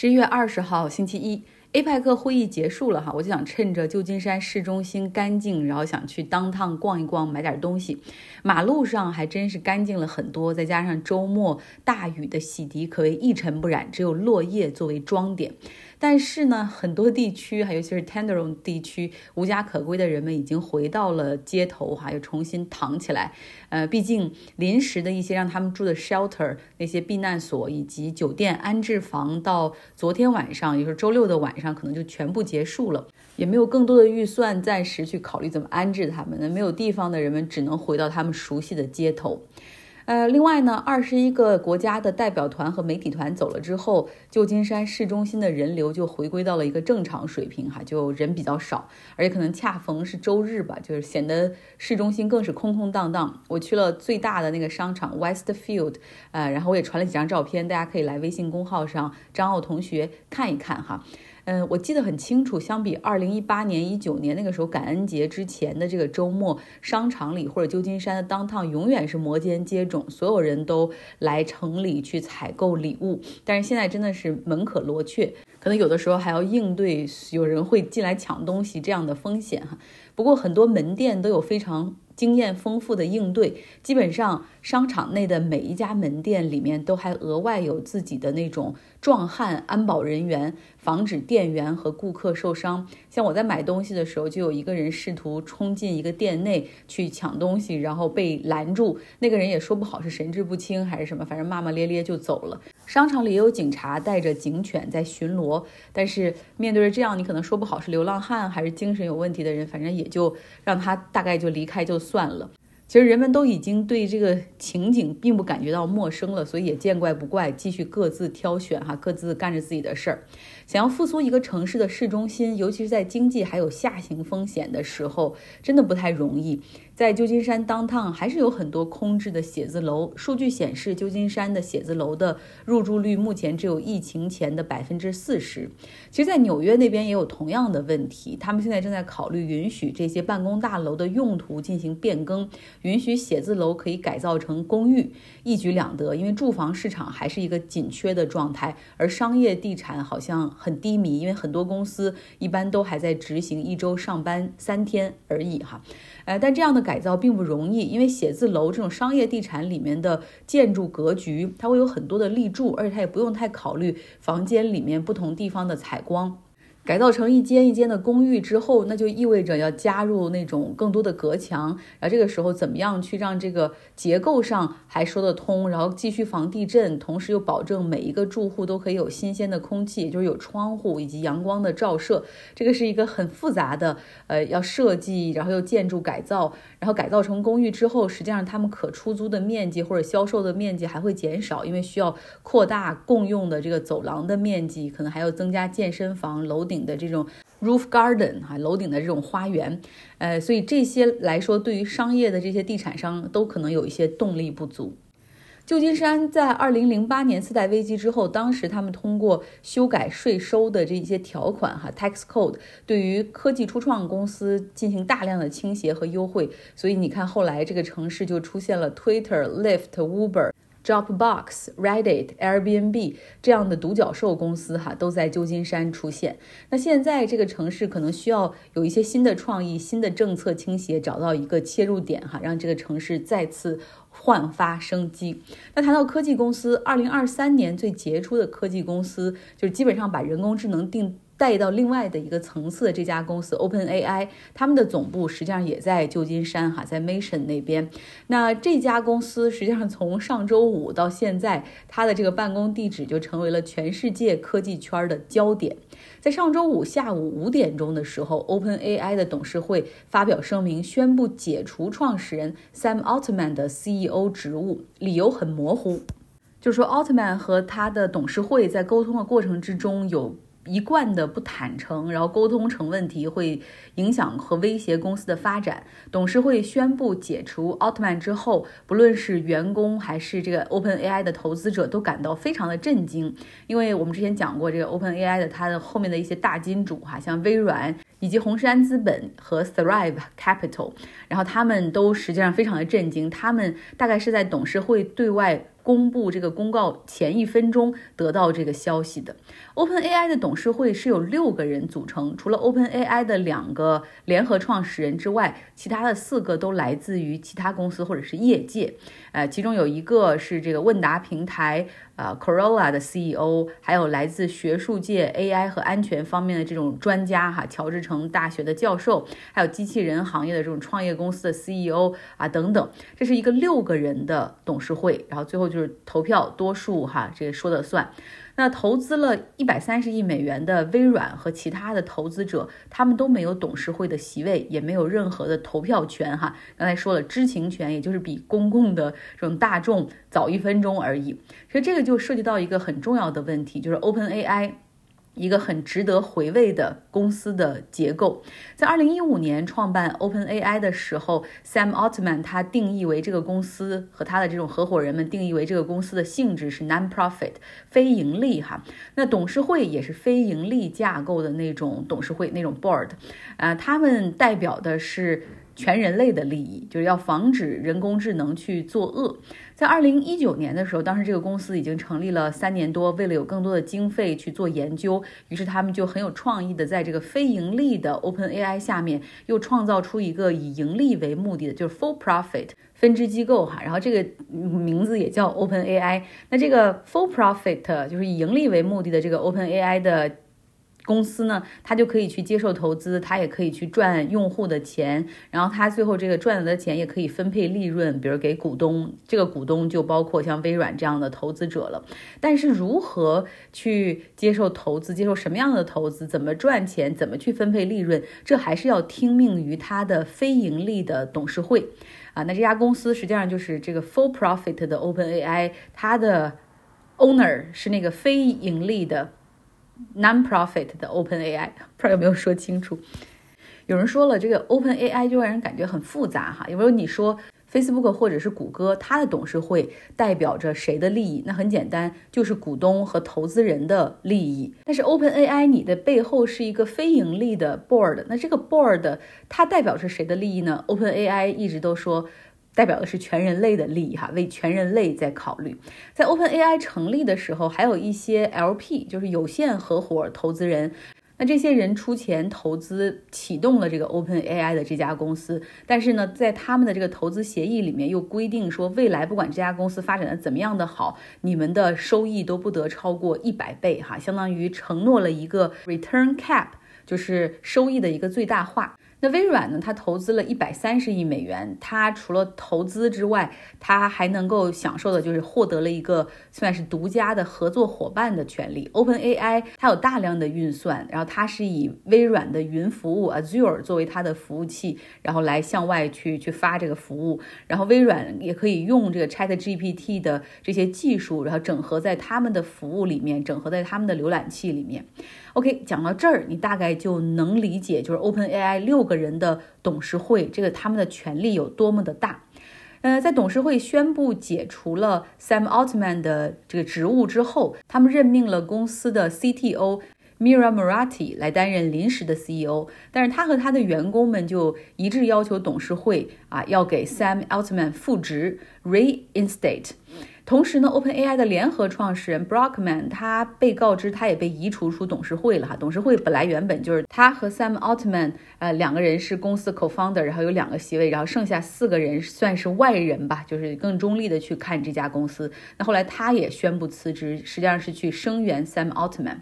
十一月二十号，星期一，APEC 会议结束了哈，我就想趁着旧金山市中心干净，然后想去当趟逛一逛，买点东西。马路上还真是干净了很多，再加上周末大雨的洗涤，可谓一尘不染，只有落叶作为装点。但是呢，很多地区，还尤其是 Tenderloin 地区，无家可归的人们已经回到了街头，哈，又重新躺起来。呃，毕竟临时的一些让他们住的 shelter 那些避难所以及酒店安置房，到昨天晚上，也就是周六的晚上，可能就全部结束了，也没有更多的预算暂时去考虑怎么安置他们。那没有地方的人们只能回到他们熟悉的街头。呃，另外呢，二十一个国家的代表团和媒体团走了之后，旧金山市中心的人流就回归到了一个正常水平，哈，就人比较少，而且可能恰逢是周日吧，就是显得市中心更是空空荡荡。我去了最大的那个商场 Westfield，呃，然后我也传了几张照片，大家可以来微信公号上张奥同学看一看哈。嗯，我记得很清楚，相比二零一八年、一九年那个时候感恩节之前的这个周末，商场里或者旧金山的当趟永远是摩肩接踵，所有人都来城里去采购礼物。但是现在真的是门可罗雀，可能有的时候还要应对有人会进来抢东西这样的风险哈。不过很多门店都有非常。经验丰富的应对，基本上商场内的每一家门店里面都还额外有自己的那种壮汉安保人员，防止店员和顾客受伤。像我在买东西的时候，就有一个人试图冲进一个店内去抢东西，然后被拦住。那个人也说不好是神志不清还是什么，反正骂骂咧咧就走了。商场里也有警察带着警犬在巡逻，但是面对着这样，你可能说不好是流浪汉还是精神有问题的人，反正也就让他大概就离开就。算了，其实人们都已经对这个情景并不感觉到陌生了，所以也见怪不怪，继续各自挑选哈，各自干着自己的事儿。想要复苏一个城市的市中心，尤其是在经济还有下行风险的时候，真的不太容易。在旧金山当趟还是有很多空置的写字楼。数据显示，旧金山的写字楼的入住率目前只有疫情前的百分之四十。其实，在纽约那边也有同样的问题，他们现在正在考虑允许这些办公大楼的用途进行变更，允许写字楼可以改造成公寓，一举两得。因为住房市场还是一个紧缺的状态，而商业地产好像很低迷，因为很多公司一般都还在执行一周上班三天而已哈。呃，但这样的改造并不容易，因为写字楼这种商业地产里面的建筑格局，它会有很多的立柱，而且它也不用太考虑房间里面不同地方的采光。改造成一间一间的公寓之后，那就意味着要加入那种更多的隔墙。然后这个时候怎么样去让这个结构上还说得通，然后继续防地震，同时又保证每一个住户都可以有新鲜的空气，也就是有窗户以及阳光的照射。这个是一个很复杂的，呃，要设计，然后又建筑改造，然后改造成公寓之后，实际上他们可出租的面积或者销售的面积还会减少，因为需要扩大共用的这个走廊的面积，可能还要增加健身房、楼顶。的这种 roof garden 哈，楼顶的这种花园，呃，所以这些来说，对于商业的这些地产商都可能有一些动力不足。旧金山在二零零八年次贷危机之后，当时他们通过修改税收的这一些条款哈，tax code，对于科技初创公司进行大量的倾斜和优惠，所以你看后来这个城市就出现了 Twitter、Lyft、Uber。Dropbox、Reddit、Airbnb 这样的独角兽公司哈，都在旧金山出现。那现在这个城市可能需要有一些新的创意、新的政策倾斜，找到一个切入点哈，让这个城市再次焕发生机。那谈到科技公司，二零二三年最杰出的科技公司，就是基本上把人工智能定。带到另外的一个层次的这家公司 OpenAI，他们的总部实际上也在旧金山哈，在 Mission 那边。那这家公司实际上从上周五到现在，它的这个办公地址就成为了全世界科技圈的焦点。在上周五下午五点钟的时候，OpenAI 的董事会发表声明，宣布解除创始人 Sam Altman 的 CEO 职务，理由很模糊，就是说奥特曼和他的董事会在沟通的过程之中有。一贯的不坦诚，然后沟通成问题，会影响和威胁公司的发展。董事会宣布解除奥特曼之后，不论是员工还是这个 Open AI 的投资者，都感到非常的震惊。因为我们之前讲过，这个 Open AI 的它的后面的一些大金主哈，像微软以及红杉资本和 Thrive Capital，然后他们都实际上非常的震惊，他们大概是在董事会对外。公布这个公告前一分钟得到这个消息的，OpenAI 的董事会是有六个人组成，除了 OpenAI 的两个联合创始人之外，其他的四个都来自于其他公司或者是业界。呃，其中有一个是这个问答平台，呃，Corolla 的 CEO，还有来自学术界 AI 和安全方面的这种专家哈，乔治城大学的教授，还有机器人行业的这种创业公司的 CEO 啊等等，这是一个六个人的董事会，然后最后就。就是投票多数哈，这个说的算。那投资了一百三十亿美元的微软和其他的投资者，他们都没有董事会的席位，也没有任何的投票权哈。刚才说了知情权，也就是比公共的这种大众早一分钟而已。所以这个就涉及到一个很重要的问题，就是 OpenAI。一个很值得回味的公司的结构，在二零一五年创办 OpenAI 的时候，Sam Altman 他定义为这个公司和他的这种合伙人们定义为这个公司的性质是 non-profit 非盈利哈，那董事会也是非盈利架构的那种董事会那种 board，啊，他们代表的是。全人类的利益，就是要防止人工智能去作恶。在二零一九年的时候，当时这个公司已经成立了三年多，为了有更多的经费去做研究，于是他们就很有创意的在这个非盈利的 OpenAI 下面又创造出一个以盈利为目的的，就是 For Profit 分支机构哈。然后这个名字也叫 OpenAI。那这个 For Profit 就是以盈利为目的的这个 OpenAI 的。公司呢，他就可以去接受投资，他也可以去赚用户的钱，然后他最后这个赚来的钱也可以分配利润，比如给股东，这个股东就包括像微软这样的投资者了。但是如何去接受投资，接受什么样的投资，怎么赚钱，怎么去分配利润，这还是要听命于他的非盈利的董事会啊。那这家公司实际上就是这个 for profit 的 OpenAI，它的 owner 是那个非盈利的。Non-profit 的 OpenAI，不知道有没有说清楚？有人说了，这个 OpenAI 就让人感觉很复杂哈。有没有你说 Facebook 或者是谷歌，它的董事会代表着谁的利益？那很简单，就是股东和投资人的利益。但是 OpenAI 你的背后是一个非盈利的 Board，那这个 Board 它代表着谁的利益呢？OpenAI 一直都说。代表的是全人类的利益哈，为全人类在考虑。在 OpenAI 成立的时候，还有一些 LP，就是有限合伙投资人。那这些人出钱投资，启动了这个 OpenAI 的这家公司。但是呢，在他们的这个投资协议里面又规定说，未来不管这家公司发展的怎么样的好，你们的收益都不得超过一百倍哈，相当于承诺了一个 return cap，就是收益的一个最大化。那微软呢？它投资了一百三十亿美元。它除了投资之外，它还能够享受的就是获得了一个算是独家的合作伙伴的权利。OpenAI 它有大量的运算，然后它是以微软的云服务 Azure 作为它的服务器，然后来向外去去发这个服务。然后微软也可以用这个 ChatGPT 的这些技术，然后整合在他们的服务里面，整合在他们的浏览器里面。OK，讲到这儿，你大概就能理解，就是 OpenAI 六个人的董事会，这个他们的权力有多么的大。呃，在董事会宣布解除了 Sam Altman 的这个职务之后，他们任命了公司的 CTO Mira Murati 来担任临时的 CEO，但是他和他的员工们就一致要求董事会啊，要给 Sam Altman 复职 reinstate。同时呢，OpenAI 的联合创始人 Brockman 他被告知他也被移除出董事会了哈。董事会本来原本就是他和 Sam Altman 呃两个人是公司 co-founder，然后有两个席位，然后剩下四个人算是外人吧，就是更中立的去看这家公司。那后来他也宣布辞职，实际上是去声援 Sam Altman。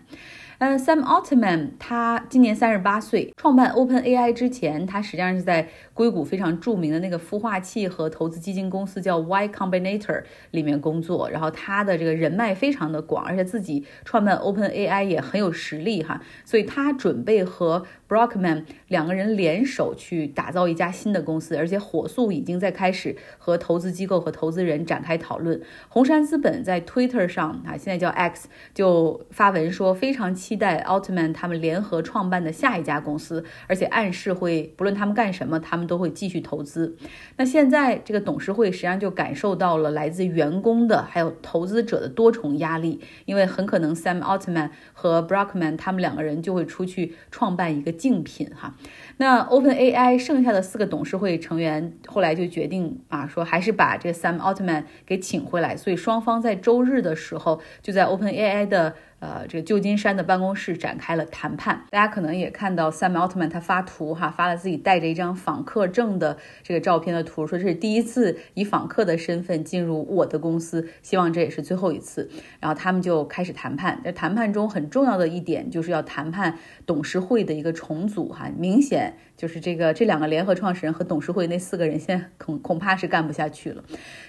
嗯，Sam Altman 他今年三十八岁，创办 OpenAI 之前，他实际上是在硅谷非常著名的那个孵化器和投资基金公司叫 Y Combinator 里面工作，然后他的这个人脉非常的广，而且自己创办 OpenAI 也很有实力哈，所以他准备和 Brockman 两个人联手去打造一家新的公司，而且火速已经在开始和投资机构和投资人展开讨论。红杉资本在 Twitter 上啊，现在叫 X，就发文说非常。期待奥特曼他们联合创办的下一家公司，而且暗示会不论他们干什么，他们都会继续投资。那现在这个董事会实际上就感受到了来自员工的还有投资者的多重压力，因为很可能 Sam Altman 和 Brockman 他们两个人就会出去创办一个竞品哈。那 OpenAI 剩下的四个董事会成员后来就决定啊，说还是把这个 Sam Altman 给请回来，所以双方在周日的时候就在 OpenAI 的。呃，这个旧金山的办公室展开了谈判。大家可能也看到 Sam Altman 他发图哈，发了自己带着一张访客证的这个照片的图，说这是第一次以访客的身份进入我的公司，希望这也是最后一次。然后他们就开始谈判。在谈判中很重要的一点就是要谈判董事会的一个重组哈，明显就是这个这两个联合创始人和董事会那四个人现在恐恐怕是干不下去了。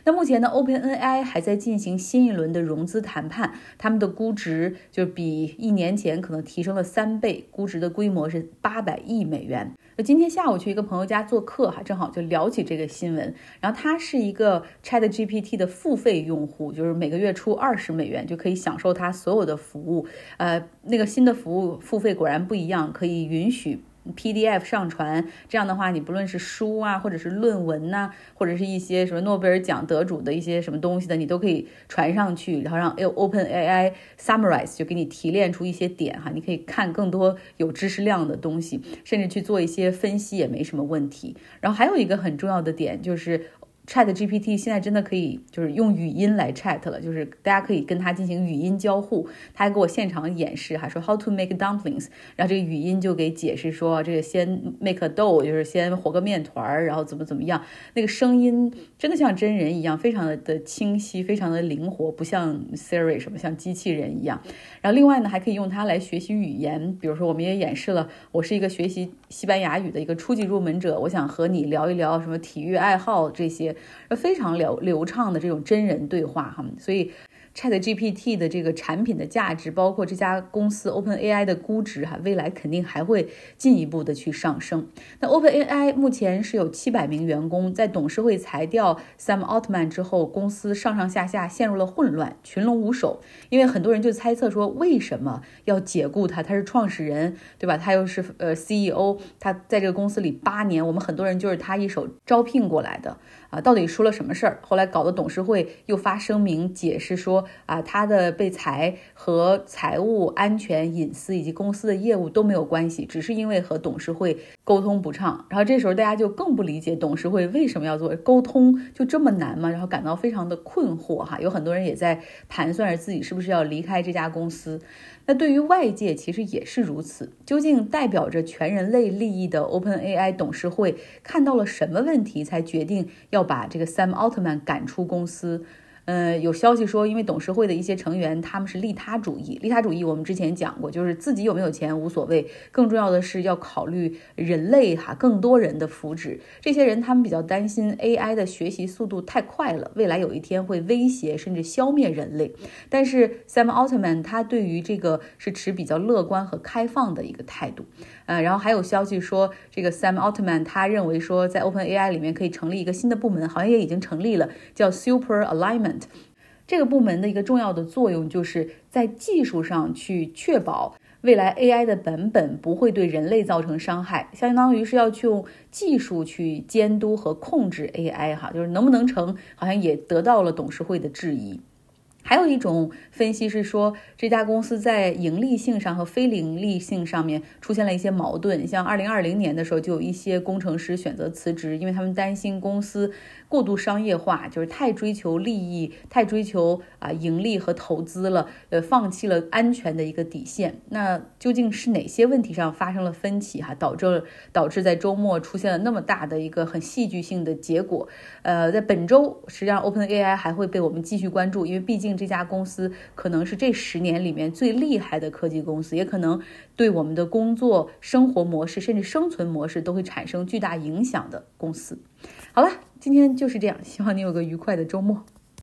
那目前呢，OpenAI 还在进行新一轮的融资谈判，他们的估值。就比一年前可能提升了三倍，估值的规模是八百亿美元。那今天下午去一个朋友家做客哈，正好就聊起这个新闻。然后他是一个 Chat GPT 的付费用户，就是每个月出二十美元就可以享受它所有的服务。呃，那个新的服务付费果然不一样，可以允许。PDF 上传，这样的话，你不论是书啊，或者是论文呐，或者是一些什么诺贝尔奖得主的一些什么东西的，你都可以传上去，然后让 OpenAI summarize，就给你提炼出一些点哈，你可以看更多有知识量的东西，甚至去做一些分析也没什么问题。然后还有一个很重要的点就是。Chat GPT 现在真的可以就是用语音来 chat 了，就是大家可以跟它进行语音交互。他还给我现场演示，还说 How to make dumplings，然后这个语音就给解释说，这个先 make a dough，就是先和个面团儿，然后怎么怎么样。那个声音真的像真人一样，非常的的清晰，非常的灵活，不像 Siri 什么像机器人一样。然后另外呢，还可以用它来学习语言，比如说我们也演示了，我是一个学习西班牙语的一个初级入门者，我想和你聊一聊什么体育爱好这些。非常流流畅的这种真人对话哈，所以。Chat GPT 的这个产品的价值，包括这家公司 OpenAI 的估值，哈，未来肯定还会进一步的去上升。那 OpenAI 目前是有七百名员工，在董事会裁掉 Sam Altman 之后，公司上上下下陷入了混乱，群龙无首。因为很多人就猜测说，为什么要解雇他？他是创始人，对吧？他又是呃 CEO，他在这个公司里八年，我们很多人就是他一手招聘过来的啊，到底出了什么事儿？后来搞得董事会又发声明解释说。啊，他的被裁和财务安全、隐私以及公司的业务都没有关系，只是因为和董事会沟通不畅。然后这时候大家就更不理解董事会为什么要做沟通，就这么难吗？然后感到非常的困惑哈。有很多人也在盘算着自己是不是要离开这家公司。那对于外界其实也是如此。究竟代表着全人类利益的 OpenAI 董事会看到了什么问题，才决定要要把这个 Sam Altman 赶出公司？呃，有消息说，因为董事会的一些成员他们是利他主义。利他主义我们之前讲过，就是自己有没有钱无所谓，更重要的是要考虑人类哈更多人的福祉。这些人他们比较担心 AI 的学习速度太快了，未来有一天会威胁甚至消灭人类。但是 Sam Altman 他对于这个是持比较乐观和开放的一个态度。呃，然后还有消息说，这个 Sam Altman 他认为说，在 OpenAI 里面可以成立一个新的部门，好像也已经成立了，叫 Super Alignment。这个部门的一个重要的作用，就是在技术上去确保未来 AI 的版本不会对人类造成伤害，相当于是要去用技术去监督和控制 AI 哈，就是能不能成，好像也得到了董事会的质疑。还有一种分析是说，这家公司在盈利性上和非盈利性上面出现了一些矛盾。像二零二零年的时候，就有一些工程师选择辞职，因为他们担心公司过度商业化，就是太追求利益、太追求啊盈利和投资了，呃，放弃了安全的一个底线。那究竟是哪些问题上发生了分歧？哈，导致导致在周末出现了那么大的一个很戏剧性的结果。呃，在本周，实际上 OpenAI 还会被我们继续关注，因为毕竟。这家公司可能是这十年里面最厉害的科技公司，也可能对我们的工作、生活模式甚至生存模式都会产生巨大影响的公司。好了，今天就是这样，希望你有个愉快的周末。